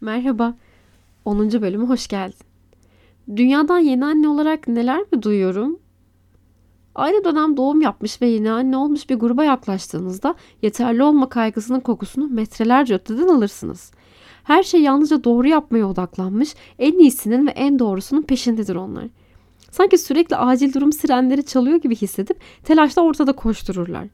Merhaba, 10. bölüme hoş geldin. Dünyadan yeni anne olarak neler mi duyuyorum? Aynı dönem doğum yapmış ve yeni anne olmuş bir gruba yaklaştığınızda yeterli olma kaygısının kokusunu metrelerce öteden alırsınız. Her şey yalnızca doğru yapmaya odaklanmış, en iyisinin ve en doğrusunun peşindedir onlar. Sanki sürekli acil durum sirenleri çalıyor gibi hissedip telaşla ortada koştururlar.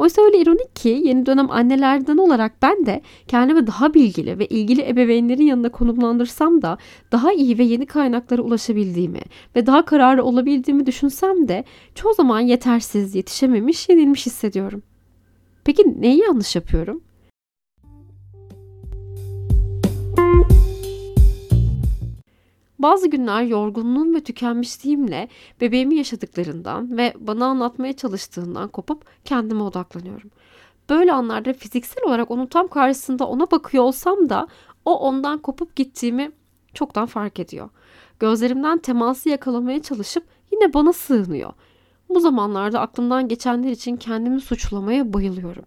Oysa öyle ironik ki yeni dönem annelerden olarak ben de kendimi daha bilgili ve ilgili ebeveynlerin yanında konumlandırsam da daha iyi ve yeni kaynaklara ulaşabildiğimi ve daha kararlı olabildiğimi düşünsem de çoğu zaman yetersiz, yetişememiş, yenilmiş hissediyorum. Peki neyi yanlış yapıyorum? Bazı günler yorgunluğum ve tükenmişliğimle bebeğimi yaşadıklarından ve bana anlatmaya çalıştığından kopup kendime odaklanıyorum. Böyle anlarda fiziksel olarak onun tam karşısında ona bakıyor olsam da o ondan kopup gittiğimi çoktan fark ediyor. Gözlerimden teması yakalamaya çalışıp yine bana sığınıyor. Bu zamanlarda aklımdan geçenler için kendimi suçlamaya bayılıyorum.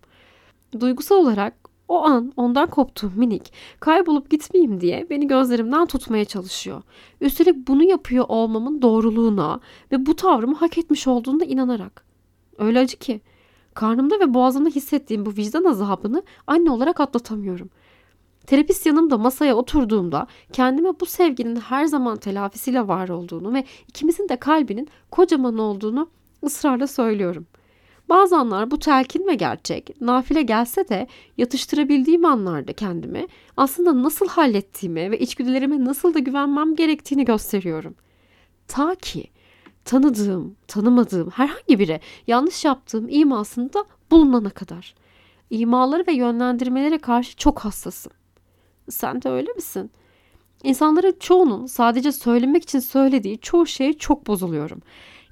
Duygusal olarak o an ondan koptuğum minik kaybolup gitmeyeyim diye beni gözlerimden tutmaya çalışıyor. Üstelik bunu yapıyor olmamın doğruluğuna ve bu tavrımı hak etmiş olduğuna inanarak. Öyle acı ki karnımda ve boğazımda hissettiğim bu vicdan azabını anne olarak atlatamıyorum. Terapist yanımda masaya oturduğumda kendime bu sevginin her zaman telafisiyle var olduğunu ve ikimizin de kalbinin kocaman olduğunu ısrarla söylüyorum.'' Bazı anlar bu telkin ve gerçek nafile gelse de yatıştırabildiğim anlarda kendimi aslında nasıl hallettiğimi ve içgüdülerime nasıl da güvenmem gerektiğini gösteriyorum. Ta ki tanıdığım, tanımadığım herhangi biri yanlış yaptığım imasında bulunana kadar. İmaları ve yönlendirmelere karşı çok hassasım. Sen de öyle misin? İnsanların çoğunun sadece söylemek için söylediği çoğu şeye çok bozuluyorum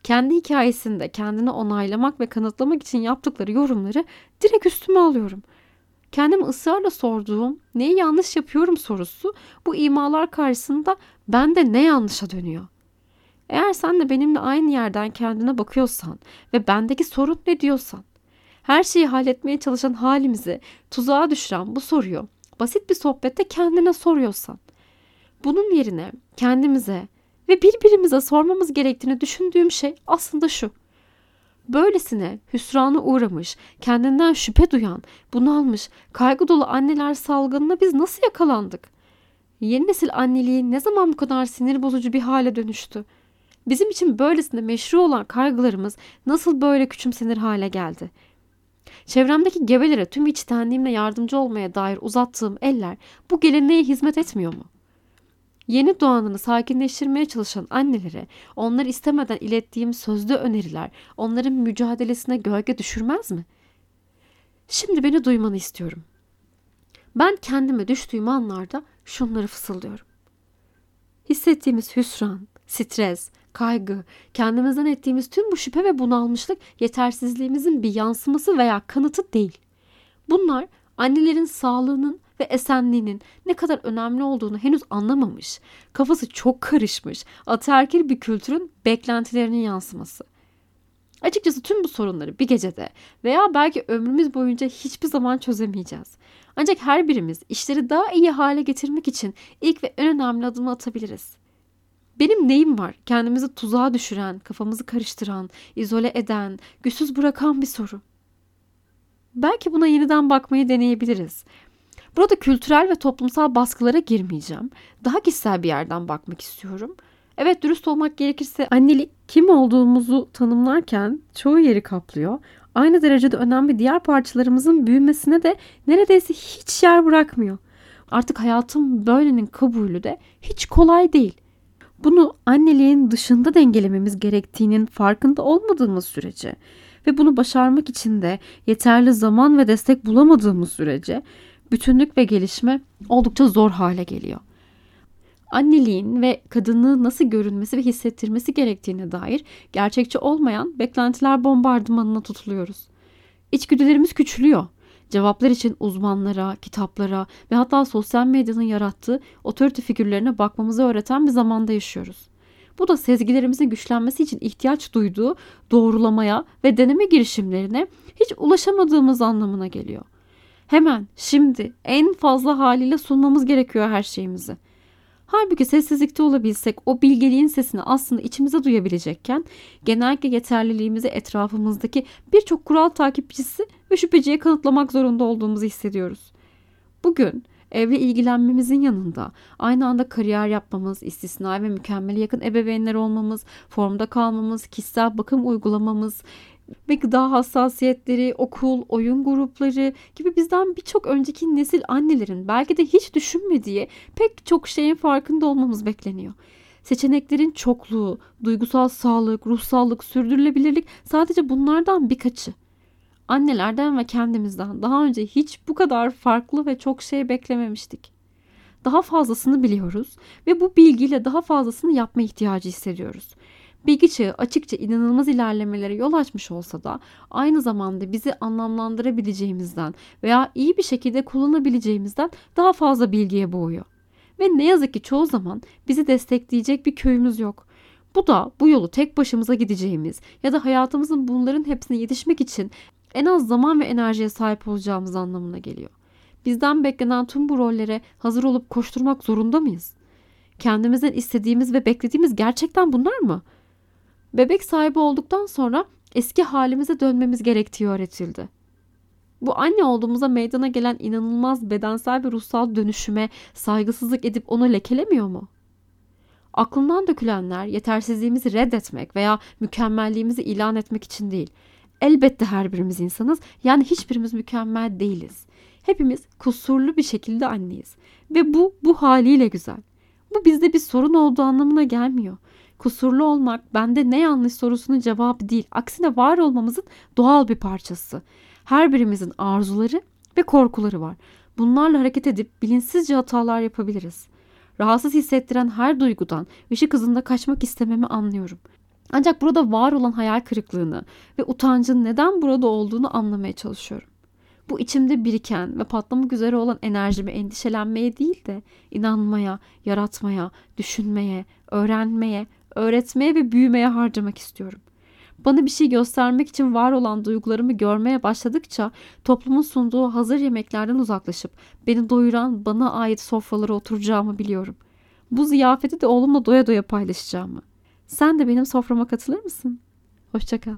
kendi hikayesinde kendini onaylamak ve kanıtlamak için yaptıkları yorumları direkt üstüme alıyorum. Kendimi ısrarla sorduğum neyi yanlış yapıyorum sorusu bu imalar karşısında bende ne yanlışa dönüyor? Eğer sen de benimle aynı yerden kendine bakıyorsan ve bendeki sorun ne diyorsan, her şeyi halletmeye çalışan halimizi tuzağa düşüren bu soruyu basit bir sohbette kendine soruyorsan, bunun yerine kendimize ve birbirimize sormamız gerektiğini düşündüğüm şey aslında şu. Böylesine hüsrana uğramış, kendinden şüphe duyan, bunalmış, kaygı dolu anneler salgınına biz nasıl yakalandık? Yeni nesil anneliği ne zaman bu kadar sinir bozucu bir hale dönüştü? Bizim için böylesine meşru olan kaygılarımız nasıl böyle küçümsenir hale geldi? Çevremdeki gebelere tüm içtenliğimle yardımcı olmaya dair uzattığım eller bu geleneğe hizmet etmiyor mu?'' Yeni doğanını sakinleştirmeye çalışan annelere onlar istemeden ilettiğim sözlü öneriler onların mücadelesine gölge düşürmez mi? Şimdi beni duymanı istiyorum. Ben kendime düştüğüm anlarda şunları fısıldıyorum. Hissettiğimiz hüsran, stres, kaygı, kendimizden ettiğimiz tüm bu şüphe ve bunalmışlık yetersizliğimizin bir yansıması veya kanıtı değil. Bunlar annelerin sağlığının ve esenliğinin ne kadar önemli olduğunu henüz anlamamış, kafası çok karışmış, ataerkil bir kültürün beklentilerinin yansıması. Açıkçası tüm bu sorunları bir gecede veya belki ömrümüz boyunca hiçbir zaman çözemeyeceğiz. Ancak her birimiz işleri daha iyi hale getirmek için ilk ve en önemli adımı atabiliriz. Benim neyim var? Kendimizi tuzağa düşüren, kafamızı karıştıran, izole eden, güçsüz bırakan bir soru. Belki buna yeniden bakmayı deneyebiliriz. Burada kültürel ve toplumsal baskılara girmeyeceğim. Daha kişisel bir yerden bakmak istiyorum. Evet dürüst olmak gerekirse annelik kim olduğumuzu tanımlarken çoğu yeri kaplıyor. Aynı derecede önemli diğer parçalarımızın büyümesine de neredeyse hiç yer bırakmıyor. Artık hayatım böylenin kabulü de hiç kolay değil. Bunu anneliğin dışında dengelememiz gerektiğinin farkında olmadığımız sürece ve bunu başarmak için de yeterli zaman ve destek bulamadığımız sürece bütünlük ve gelişme oldukça zor hale geliyor. Anneliğin ve kadınlığı nasıl görünmesi ve hissettirmesi gerektiğine dair gerçekçi olmayan beklentiler bombardımanına tutuluyoruz. İçgüdülerimiz küçülüyor. Cevaplar için uzmanlara, kitaplara ve hatta sosyal medyanın yarattığı otorite figürlerine bakmamızı öğreten bir zamanda yaşıyoruz. Bu da sezgilerimizin güçlenmesi için ihtiyaç duyduğu doğrulamaya ve deneme girişimlerine hiç ulaşamadığımız anlamına geliyor. Hemen, şimdi, en fazla haliyle sunmamız gerekiyor her şeyimizi. Halbuki sessizlikte olabilsek o bilgeliğin sesini aslında içimize duyabilecekken genellikle yeterliliğimizi etrafımızdaki birçok kural takipçisi ve şüpheciye kanıtlamak zorunda olduğumuzu hissediyoruz. Bugün evle ilgilenmemizin yanında aynı anda kariyer yapmamız, istisnai ve mükemmele yakın ebeveynler olmamız, formda kalmamız, kişisel bakım uygulamamız, ve gıda hassasiyetleri, okul, oyun grupları gibi bizden birçok önceki nesil annelerin belki de hiç düşünmediği pek çok şeyin farkında olmamız bekleniyor. Seçeneklerin çokluğu, duygusal sağlık, ruhsallık, sürdürülebilirlik sadece bunlardan birkaçı. Annelerden ve kendimizden daha önce hiç bu kadar farklı ve çok şey beklememiştik. Daha fazlasını biliyoruz ve bu bilgiyle daha fazlasını yapma ihtiyacı hissediyoruz. Bilgi çağı açıkça inanılmaz ilerlemelere yol açmış olsa da aynı zamanda bizi anlamlandırabileceğimizden veya iyi bir şekilde kullanabileceğimizden daha fazla bilgiye boğuyor. Ve ne yazık ki çoğu zaman bizi destekleyecek bir köyümüz yok. Bu da bu yolu tek başımıza gideceğimiz ya da hayatımızın bunların hepsine yetişmek için en az zaman ve enerjiye sahip olacağımız anlamına geliyor. Bizden beklenen tüm bu rollere hazır olup koşturmak zorunda mıyız? Kendimizden istediğimiz ve beklediğimiz gerçekten bunlar mı? Bebek sahibi olduktan sonra eski halimize dönmemiz gerektiği öğretildi. Bu anne olduğumuza meydana gelen inanılmaz bedensel ve ruhsal dönüşüme saygısızlık edip onu lekelemiyor mu? Aklından dökülenler yetersizliğimizi reddetmek veya mükemmelliğimizi ilan etmek için değil. Elbette her birimiz insanız. Yani hiçbirimiz mükemmel değiliz. Hepimiz kusurlu bir şekilde anneyiz. Ve bu bu haliyle güzel. Bu bizde bir sorun olduğu anlamına gelmiyor. Kusurlu olmak bende ne yanlış sorusunun cevabı değil. Aksine var olmamızın doğal bir parçası. Her birimizin arzuları ve korkuları var. Bunlarla hareket edip bilinçsizce hatalar yapabiliriz. Rahatsız hissettiren her duygudan ışık hızında kaçmak istememi anlıyorum. Ancak burada var olan hayal kırıklığını ve utancın neden burada olduğunu anlamaya çalışıyorum. Bu içimde biriken ve patlamak üzere olan enerjimi endişelenmeye değil de inanmaya, yaratmaya, düşünmeye, öğrenmeye, öğretmeye ve büyümeye harcamak istiyorum. Bana bir şey göstermek için var olan duygularımı görmeye başladıkça toplumun sunduğu hazır yemeklerden uzaklaşıp beni doyuran bana ait sofralara oturacağımı biliyorum. Bu ziyafeti de oğlumla doya doya paylaşacağımı. Sen de benim soframa katılır mısın? Hoşçakal.